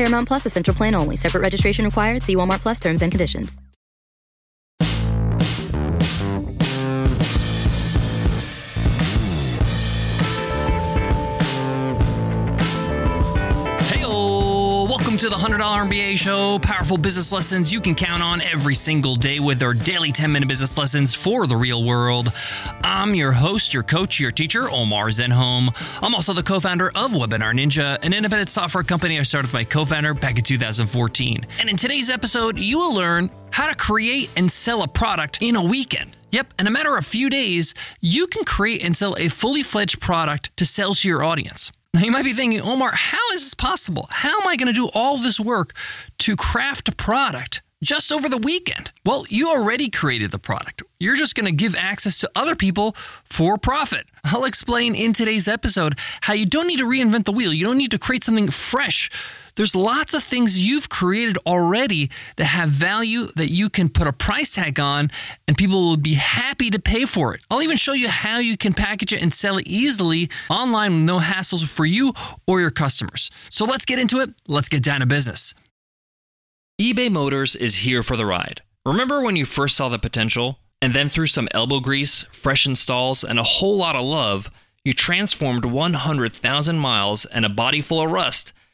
Paramount Plus essential plan only. Separate registration required. See Walmart Plus terms and conditions. To the $100 MBA show. Powerful business lessons you can count on every single day with our daily 10 minute business lessons for the real world. I'm your host, your coach, your teacher, Omar Zenhom. I'm also the co founder of Webinar Ninja, an independent software company I started with my co founder back in 2014. And in today's episode, you will learn how to create and sell a product in a weekend. Yep, in a matter of a few days, you can create and sell a fully fledged product to sell to your audience. Now, you might be thinking, Omar, how is this possible? How am I going to do all this work to craft a product just over the weekend? Well, you already created the product. You're just going to give access to other people for profit. I'll explain in today's episode how you don't need to reinvent the wheel. You don't need to create something fresh. There's lots of things you've created already that have value that you can put a price tag on and people will be happy to pay for it. I'll even show you how you can package it and sell it easily online with no hassles for you or your customers. So let's get into it. Let's get down to business. eBay Motors is here for the ride. Remember when you first saw the potential? And then through some elbow grease, fresh installs, and a whole lot of love, you transformed 100,000 miles and a body full of rust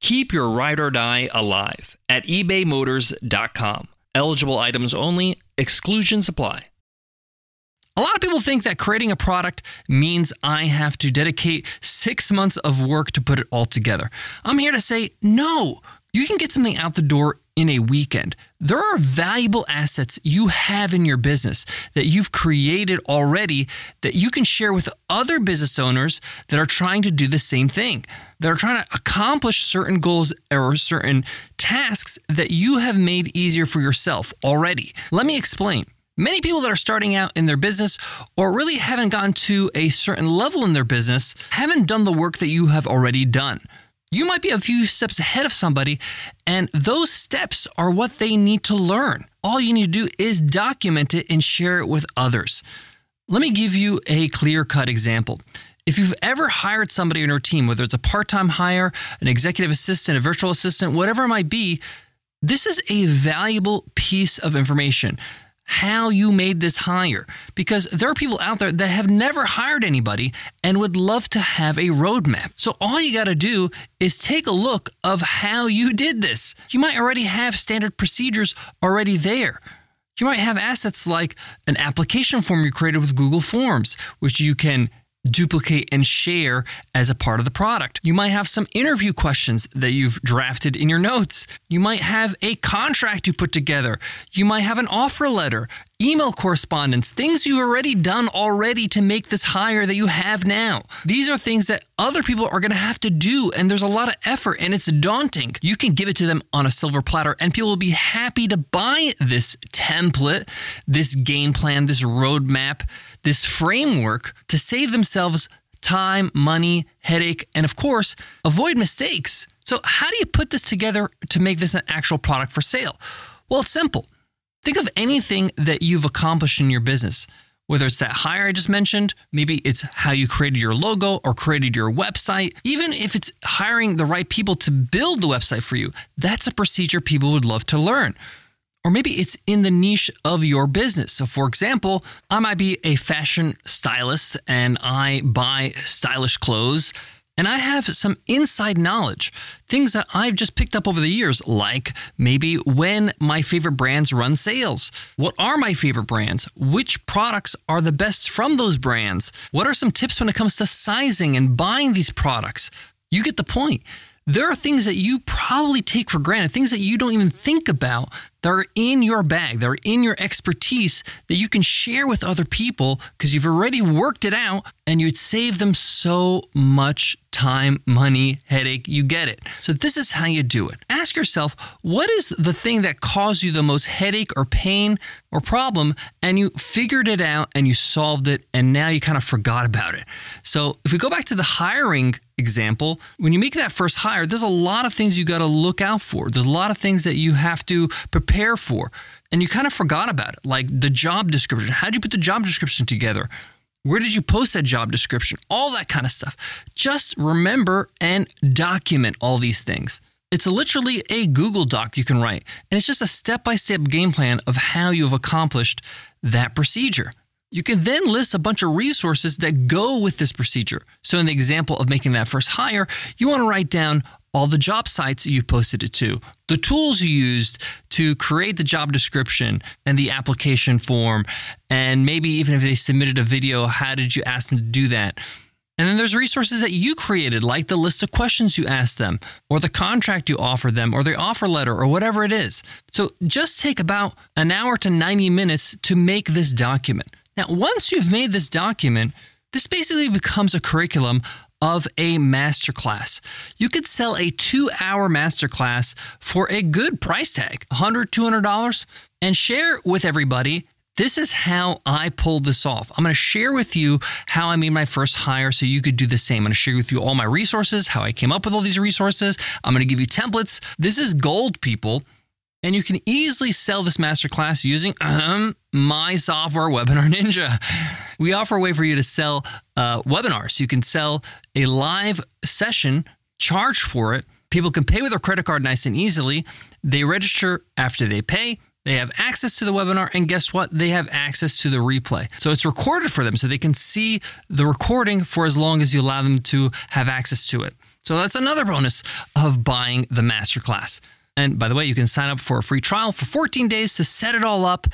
Keep your ride or die alive at ebaymotors.com. Eligible items only, exclusions apply. A lot of people think that creating a product means I have to dedicate six months of work to put it all together. I'm here to say no. You can get something out the door in a weekend. There are valuable assets you have in your business that you've created already that you can share with other business owners that are trying to do the same thing, that are trying to accomplish certain goals or certain tasks that you have made easier for yourself already. Let me explain. Many people that are starting out in their business or really haven't gotten to a certain level in their business haven't done the work that you have already done. You might be a few steps ahead of somebody, and those steps are what they need to learn. All you need to do is document it and share it with others. Let me give you a clear cut example. If you've ever hired somebody in your team, whether it's a part time hire, an executive assistant, a virtual assistant, whatever it might be, this is a valuable piece of information how you made this hire because there are people out there that have never hired anybody and would love to have a roadmap. So all you got to do is take a look of how you did this. You might already have standard procedures already there. You might have assets like an application form you created with Google Forms, which you can duplicate and share as a part of the product. You might have some interview questions that you've drafted in your notes. You might have a contract you put together. You might have an offer letter, email correspondence, things you've already done already to make this hire that you have now. These are things that other people are going to have to do, and there's a lot of effort and it's daunting. You can give it to them on a silver platter, and people will be happy to buy this template, this game plan, this roadmap this framework to save themselves time, money, headache, and of course, avoid mistakes. So, how do you put this together to make this an actual product for sale? Well, it's simple. Think of anything that you've accomplished in your business. Whether it's that hire I just mentioned, maybe it's how you created your logo or created your website, even if it's hiring the right people to build the website for you, that's a procedure people would love to learn. Or maybe it's in the niche of your business. So, for example, I might be a fashion stylist and I buy stylish clothes and I have some inside knowledge, things that I've just picked up over the years, like maybe when my favorite brands run sales. What are my favorite brands? Which products are the best from those brands? What are some tips when it comes to sizing and buying these products? You get the point. There are things that you probably take for granted, things that you don't even think about that are in your bag, that are in your expertise that you can share with other people because you've already worked it out and you'd save them so much time, money, headache. You get it. So, this is how you do it. Ask yourself, what is the thing that caused you the most headache or pain or problem? And you figured it out and you solved it, and now you kind of forgot about it. So, if we go back to the hiring example, when you make that first hire, there's a lot of things you got to look out for. There's a lot of things that you have to prepare for. And you kind of forgot about it, like the job description. How did you put the job description together? Where did you post that job description? All that kind of stuff. Just remember and document all these things. It's literally a Google Doc you can write, and it's just a step by step game plan of how you have accomplished that procedure. You can then list a bunch of resources that go with this procedure. So, in the example of making that first hire, you want to write down all the job sites you've posted it to, the tools you used to create the job description and the application form, and maybe even if they submitted a video, how did you ask them to do that? And then there's resources that you created, like the list of questions you asked them, or the contract you offered them, or the offer letter, or whatever it is. So just take about an hour to 90 minutes to make this document. Now, once you've made this document, this basically becomes a curriculum of a masterclass. You could sell a two hour masterclass for a good price tag $100, $200 and share with everybody. This is how I pulled this off. I'm going to share with you how I made my first hire so you could do the same. I'm going to share with you all my resources, how I came up with all these resources. I'm going to give you templates. This is gold, people. And you can easily sell this masterclass using um, my software, Webinar Ninja. We offer a way for you to sell uh, webinars. You can sell a live session, charge for it. People can pay with their credit card nice and easily. They register after they pay. They have access to the webinar, and guess what? They have access to the replay. So it's recorded for them so they can see the recording for as long as you allow them to have access to it. So that's another bonus of buying the masterclass. And by the way, you can sign up for a free trial for 14 days to set it all up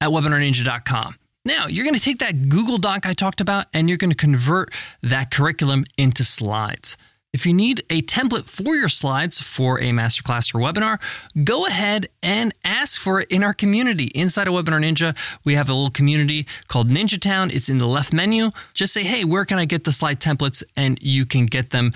at webinarninja.com. Now, you're going to take that Google Doc I talked about and you're going to convert that curriculum into slides. If you need a template for your slides for a masterclass or webinar, go ahead and ask for it in our community. Inside of Webinar Ninja, we have a little community called Ninja Town. It's in the left menu. Just say, hey, where can I get the slide templates? And you can get them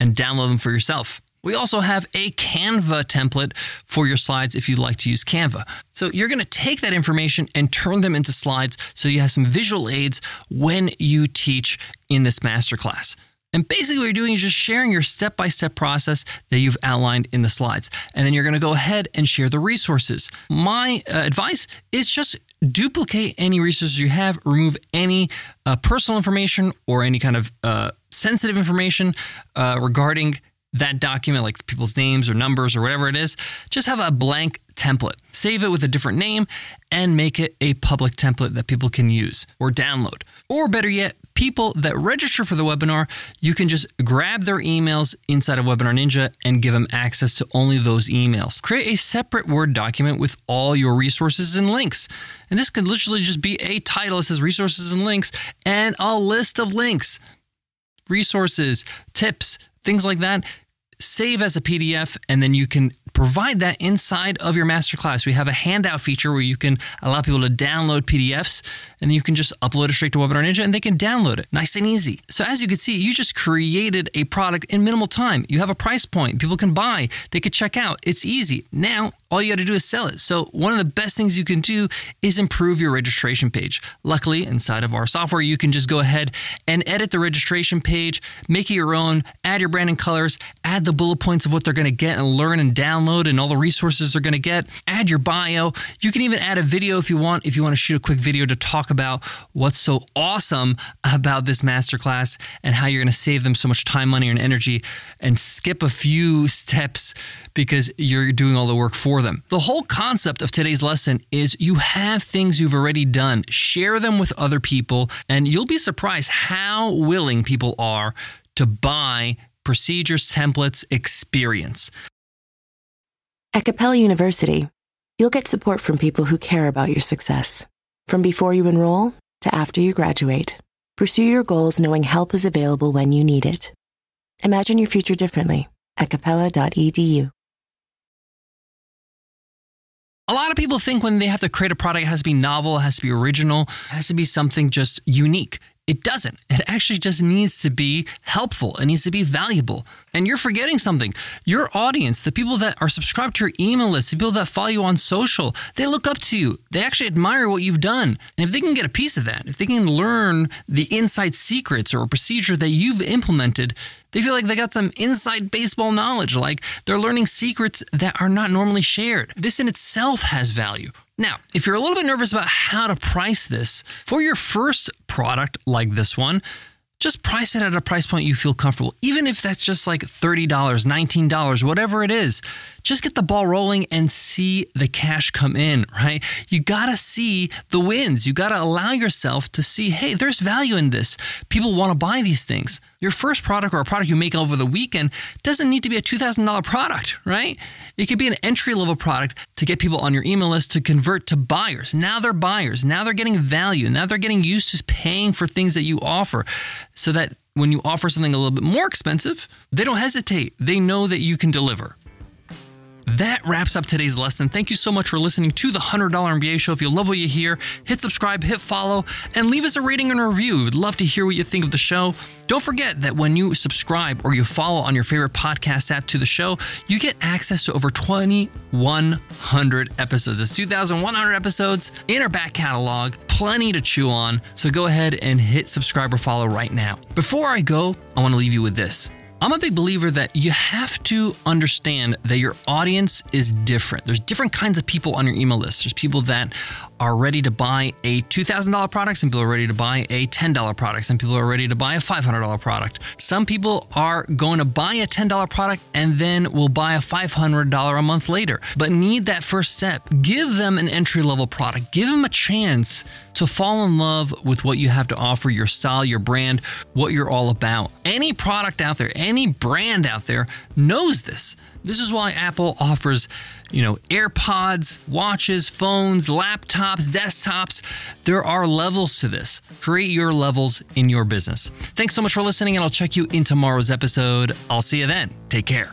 and download them for yourself. We also have a Canva template for your slides if you'd like to use Canva. So you're going to take that information and turn them into slides so you have some visual aids when you teach in this masterclass. And basically, what you're doing is just sharing your step by step process that you've outlined in the slides. And then you're going to go ahead and share the resources. My uh, advice is just duplicate any resources you have, remove any uh, personal information or any kind of uh, sensitive information uh, regarding that document, like people's names or numbers or whatever it is, just have a blank template. Save it with a different name and make it a public template that people can use or download. Or better yet, people that register for the webinar, you can just grab their emails inside of Webinar Ninja and give them access to only those emails. Create a separate Word document with all your resources and links. And this could literally just be a title that says resources and links and a list of links, resources, tips, things like that save as a PDF, and then you can provide that inside of your masterclass. We have a handout feature where you can allow people to download PDFs, and you can just upload it straight to Webinar Ninja, and they can download it nice and easy. So as you can see, you just created a product in minimal time. You have a price point, people can buy, they could check out. It's easy. Now all you got to do is sell it. So, one of the best things you can do is improve your registration page. Luckily, inside of our software, you can just go ahead and edit the registration page, make it your own, add your branding colors, add the bullet points of what they're going to get and learn and download and all the resources they're going to get, add your bio. You can even add a video if you want, if you want to shoot a quick video to talk about what's so awesome about this masterclass and how you're going to save them so much time, money, and energy and skip a few steps because you're doing all the work for them. The whole concept of today's lesson is you have things you've already done, share them with other people, and you'll be surprised how willing people are to buy procedures, templates, experience. At Capella University, you'll get support from people who care about your success. From before you enroll to after you graduate, pursue your goals knowing help is available when you need it. Imagine your future differently at capella.edu. A lot of people think when they have to create a product, it has to be novel, it has to be original, it has to be something just unique. It doesn't. It actually just needs to be helpful. It needs to be valuable. And you're forgetting something. Your audience, the people that are subscribed to your email list, the people that follow you on social, they look up to you. They actually admire what you've done. And if they can get a piece of that, if they can learn the inside secrets or procedure that you've implemented, they feel like they got some inside baseball knowledge, like they're learning secrets that are not normally shared. This in itself has value. Now, if you're a little bit nervous about how to price this for your first product like this one, just price it at a price point you feel comfortable. Even if that's just like $30, $19, whatever it is, just get the ball rolling and see the cash come in, right? You got to see the wins. You got to allow yourself to see, hey, there's value in this. People want to buy these things. Your first product or a product you make over the weekend doesn't need to be a $2,000 product, right? It could be an entry level product to get people on your email list to convert to buyers. Now they're buyers. Now they're getting value. Now they're getting used to paying for things that you offer so that when you offer something a little bit more expensive, they don't hesitate. They know that you can deliver. That wraps up today's lesson. Thank you so much for listening to the $100 MBA show. If you love what you hear, hit subscribe, hit follow, and leave us a rating and a review. We'd love to hear what you think of the show. Don't forget that when you subscribe or you follow on your favorite podcast app to the show, you get access to over 2,100 episodes. It's 2,100 episodes in our back catalog, plenty to chew on. So go ahead and hit subscribe or follow right now. Before I go, I want to leave you with this. I'm a big believer that you have to understand that your audience is different. There's different kinds of people on your email list. There's people that are ready to buy a $2,000 product, some people are ready to buy a $10 product, some people are ready to buy a $500 product. Some people are going to buy a $10 product and then will buy a $500 a month later, but need that first step. Give them an entry level product, give them a chance to fall in love with what you have to offer, your style, your brand, what you're all about. Any product out there, any brand out there knows this. This is why Apple offers, you know, AirPods, watches, phones, laptops, desktops. There are levels to this. Create your levels in your business. Thanks so much for listening, and I'll check you in tomorrow's episode. I'll see you then. Take care.